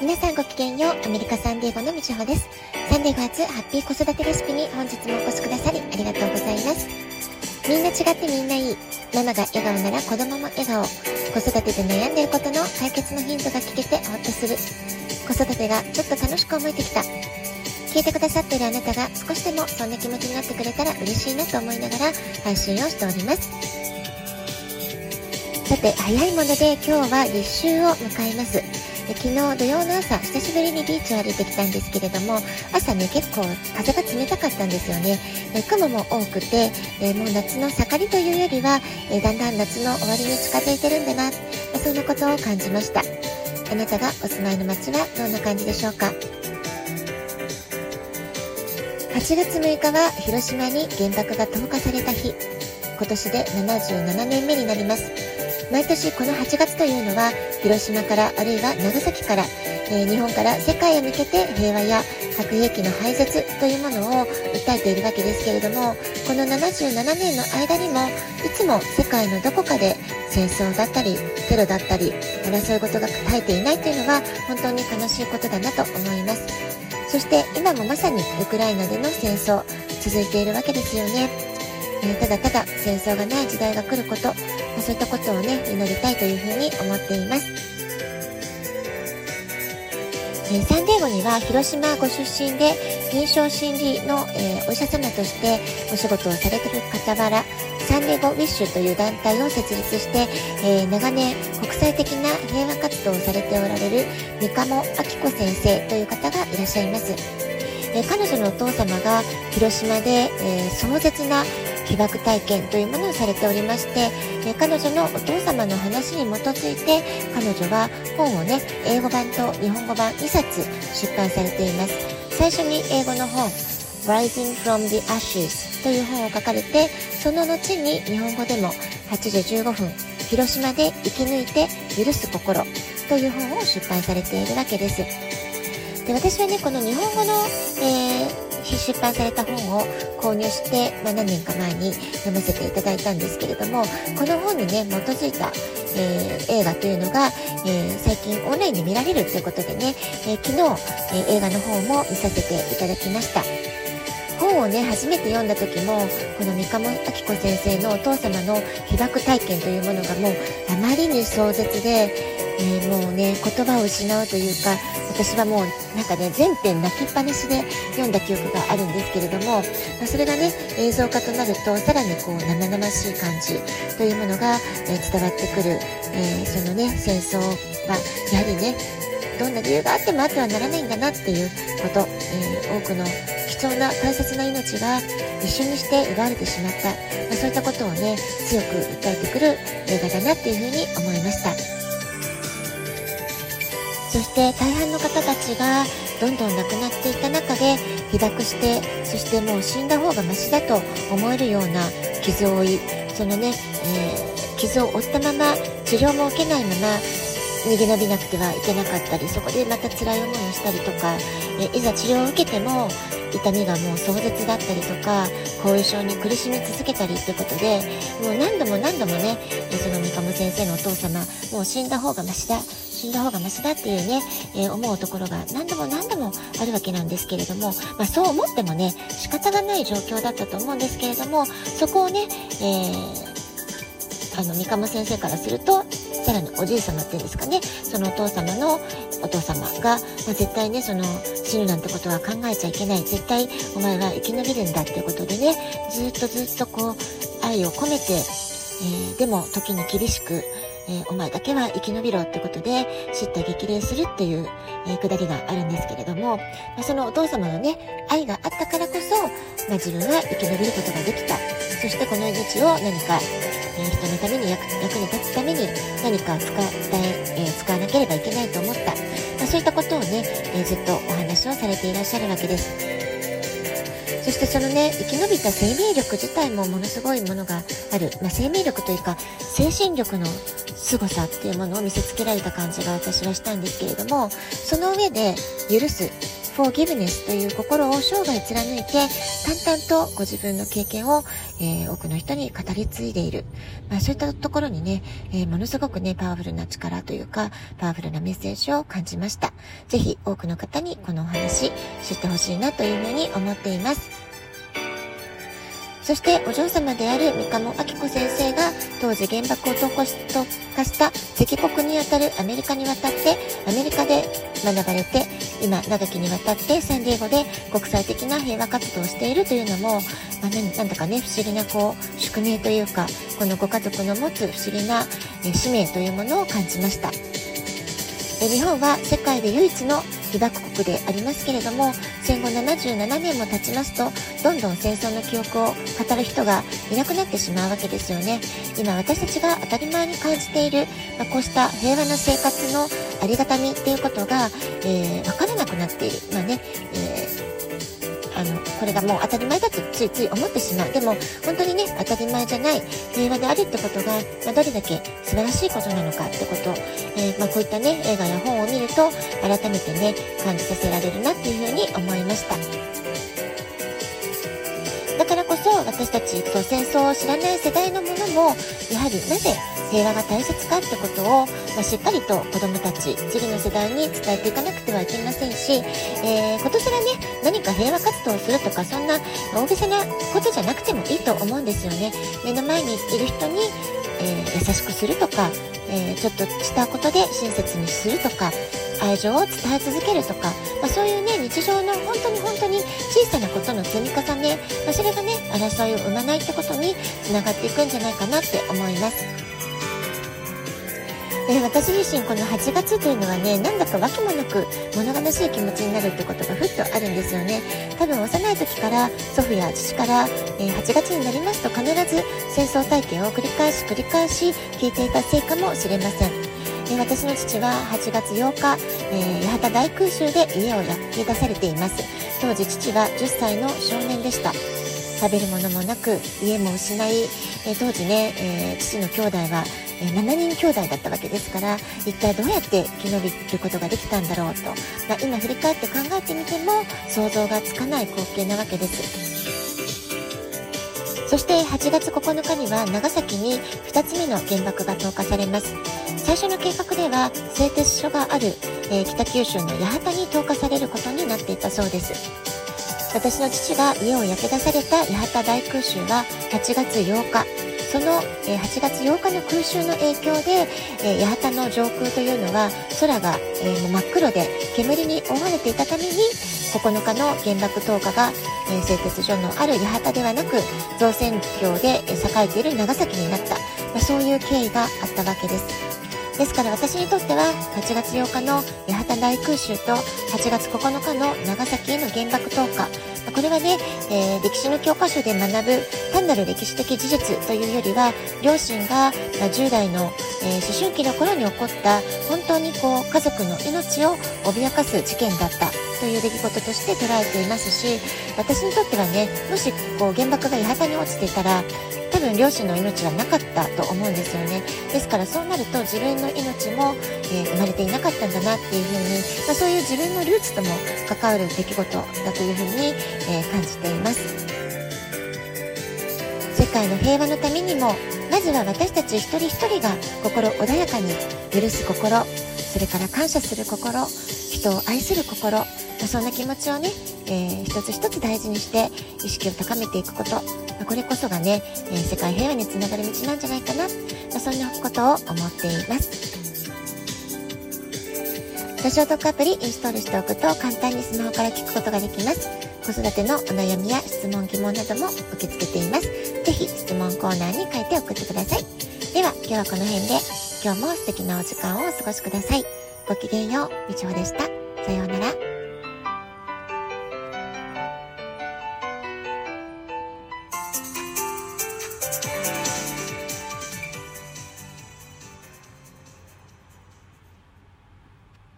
皆さんごきげんよう、アメリカサンディエゴのみちほです。サンディエゴ初ハッピー子育てレシピに本日もお越しくださりありがとうございます。みんな違ってみんないい。ママが笑顔なら子供も笑顔。子育てで悩んでることの解決のヒントが聞けてほっとする。子育てがちょっと楽しく思えてきた。聞いてくださっているあなたが少しでもそんな気持ちになってくれたら嬉しいなと思いながら配信をしております。さて、早いもので今日は立秋を迎えます。で昨日土曜の朝久しぶりにビーチを歩いてきたんですけれども朝ね結構風が冷たかったんですよね。え雲も多くてえもう夏の盛りというよりはえだんだん夏の終わりに近づいてるんだなそんなことを感じました。あなたがお住まいの街はどんな感じでしょうか？8月6日は広島に原爆が投下された日。今年で77年目になります。毎年この8月というのは広島からあるいは長崎から、えー、日本から世界へ向けて平和や核兵器の廃絶というものを訴えているわけですけれどもこの77年の間にもいつも世界のどこかで戦争だったりテロだったり争い事が絶えていないというのは本当に悲しいことだなと思います。そして今もまさにウクライナでの戦争続いているわけですよね、えー、ただただ戦争がない時代が来ることまあ、そういったことをね、祈りたいというふうに思っています。えー、サンデーゴには広島ご出身で臨床心理の、えー、お医者様としてお仕事をされている傍らサンデーゴウィッシュという団体を設立して、えー、長年国際的な平和活動をされておられる三鴨明子先生という方がいらっしゃいます。え彼女のお父様が広島で、え壮絶な被爆体験というものをされておりまして、え彼女のお父様の話に基づいて彼女は本をね英語版と日本語版2冊出版されています。最初に英語の本 Rising from the Ashes という本を書かれてその後に日本語でも8時15分広島で生き抜いて許す心という本を出版されているわけです。で私はねこの日本語の、えー出版された本を購入して、ま、何年か前に読ませていただいたんですけれどもこの本にね基づいた、えー、映画というのが、えー、最近オンラインで見られるということでね、えー、昨日、え映画の方も見させていただきました。本をね初めて読んだ時もこの三鴨明子先生のお父様の被爆体験というものがもうあまりに壮絶で、えー、もうね言葉を失うというか私はもうなんかね全編泣きっぱなしで読んだ記憶があるんですけれども、まあ、それがね映像化となるとさらにこう生々しい感じというものが、えー、伝わってくる、えー、そのね戦争はやはりねどんな理由があってもあってはならないんだなっていうこと、えー、多くの貴重な大切な命が一瞬にして奪われてしまった、まあ、そういったことをね強く訴えてくる映画だなっていうふうに思いました。そして大半の方たちがどんどん亡くなっていった中で被爆してそしてもう死んだ方がマシだと思えるような傷を負いそのね、えー、傷を負ったまま治療も受けないまま逃げ延びなくてはいけなかったりそこでまた辛い思いをしたりとか、えいざ治療を受けても痛みがもう壮絶だったりとか後遺症に苦しみ続けたりってことでもう何度も何度もねその三鴨先生のお父様もう死んだ方がマシだ死んだ方がマシだっていうね、えー、思うところが何度も何度もあるわけなんですけれども、まあ、そう思ってもね仕方がない状況だったと思うんですけれどもそこをね、えー、あの三鴨先生からするとさらにおじい様っていうんですかねそのお父様のお父様が、まあ、絶対ねその死ぬなんてことは考えちゃいけない絶対お前は生き延びるんだっていうことでねずっとずっとこう愛を込めて、えー、でも時に厳しくえー、お前だけは生き延びろってことで、叱咤激励するっていう、えー、くだりがあるんですけれども、まあ、そのお父様のね、愛があったからこそ、まあ、自分は生き延びることができた。そしてこの命を何か、え、人のために役に立つために何か使ええ、使わなければいけないと思った。ま、そういったことをね、えずっとお話をされていらっしゃるわけです。そしてそのね生き延びた生命力自体もものすごいものがある、まあ、生命力というか精神力の凄さっていうものを見せつけられた感じが私はしたんですけれどもその上で許す forgiveness という心を生涯貫いて淡々とご自分の経験を、えー、多くの人に語り継いでいる、まあ、そういったところにね、えー、ものすごくねパワフルな力というかパワフルなメッセージを感じました。ぜひ多くの方にこのお話知ってほしいなというふうに思っています。そしてお嬢様である三鴨明子先生が当時原爆を投下した敵国にあたるアメリカに渡ってアメリカで学ばれて今長きにわたってサンディエゴで国際的な平和活動をしているというのも、まあ、なんだかね不思議なこう宿命というかこのご家族の持つ不思議な使命というものを感じました。日本は世界で唯一の被爆国でありますけれども戦後77年も経ちますとどんどん戦争の記憶を語る人がいなくなってしまうわけですよね。今私たちが当たり前に感じている、まあ、こうした平和な生活のありがたみっていうことが、えー、分からなくなっている。まあね、えーあのこれがもう当たり前だとついつい思ってしまうでも本当にね当たり前じゃない平和であるってことが、まあ、どれだけ素晴らしいことなのかってこと、えー、まあ、こういったね映画や本を見ると改めてね感じさせられるなっていうふうに思いました。だからこそ私たちと戦争を知らない世代のものもやはりなぜ平和が大切かってことを、まあ、しっかりと子どもたち次の世代に伝えていかなくてはいけませんし、えー、今年はね何か平和活動をするとかそんな大げさなことじゃなくてもいいと思うんですよね。目の前にいる人に、えー、優しくするとか、えー、ちょっとしたことで親切にするとか愛情を伝え続けるとか、まあ、そういうね日常の本当に本当に小さなことの積み重ね、まあ、それがね争いを生まないってことにつながっていくんじゃないかなって思います。で私自身この8月というのはねなんだか訳もなく物悲しい気持ちになるってことがふっとあるんですよね。多分幼い時から祖父や父から、え、8月になりますと必ず戦争体験を繰り返し繰り返し聞いていたせいかもしれません。え私の父は8月8日、え、八幡大空襲で家を焼き出されています。当時父は10歳の少年でした。食べるものもなく家も失い、え、当時ね、え、父の兄弟は、え7人兄弟だったわけですから一体どうやって生き延びることができたんだろうと、まあ、今振り返って考えてみても想像がつかない光景なわけです。そして8月9日には長崎に2つ目の原爆が投下されます。最初の計画では製鉄所がある、えー、北九州の八幡に投下されることになっていたそうです。私の父が家を焼け出された八幡大空襲は8月8日。その8月8日の空襲の影響で八幡の上空というのは空が真っ黒で煙に覆われていたために9日の原爆投下が製鉄所のある八幡ではなく造船業で栄えている長崎になった、まそういう経緯があったわけです。ですから私にとっては8月8日の八幡大空襲と8月9日の長崎への原爆投下これはね、えー、歴史の教科書で学ぶ単なる歴史的事実というよりは両親が10代の、えー、思春期の頃に起こった本当にこう家族の命を脅かす事件だったという出来事として捉えていますし私にとってはねもしこう原爆が八幡に落ちていたら分両親の命はなかったと思うんですよね。ですからそうなると自分の命も、えー、生まれていなかったんだなっていうふうに、まあ、そういう自分のルーツとも関わる出来事だというふうに、えー、感じています。世界の平和のためにもまずは私たち一人一人が心穏やかに許す心それから感謝する心人を愛する心、まあ、そんな気持ちをね、えー、一つ一つ大事にして意識を高めていくこと、ま、これこそがね、え、世界平和につながる道なんじゃないかな、ま、そんなことを思っています。ラジオトークアプリインストールしておくと簡単にスマホから聞くことができます。子育てのお悩みや質問疑問なども受け付けています。ぜひ質問コーナーに書いて送ってください。では今日はこの辺で今日も素敵なお時間をお過ごしください。ごきげんよう。みちほでした。さようなら。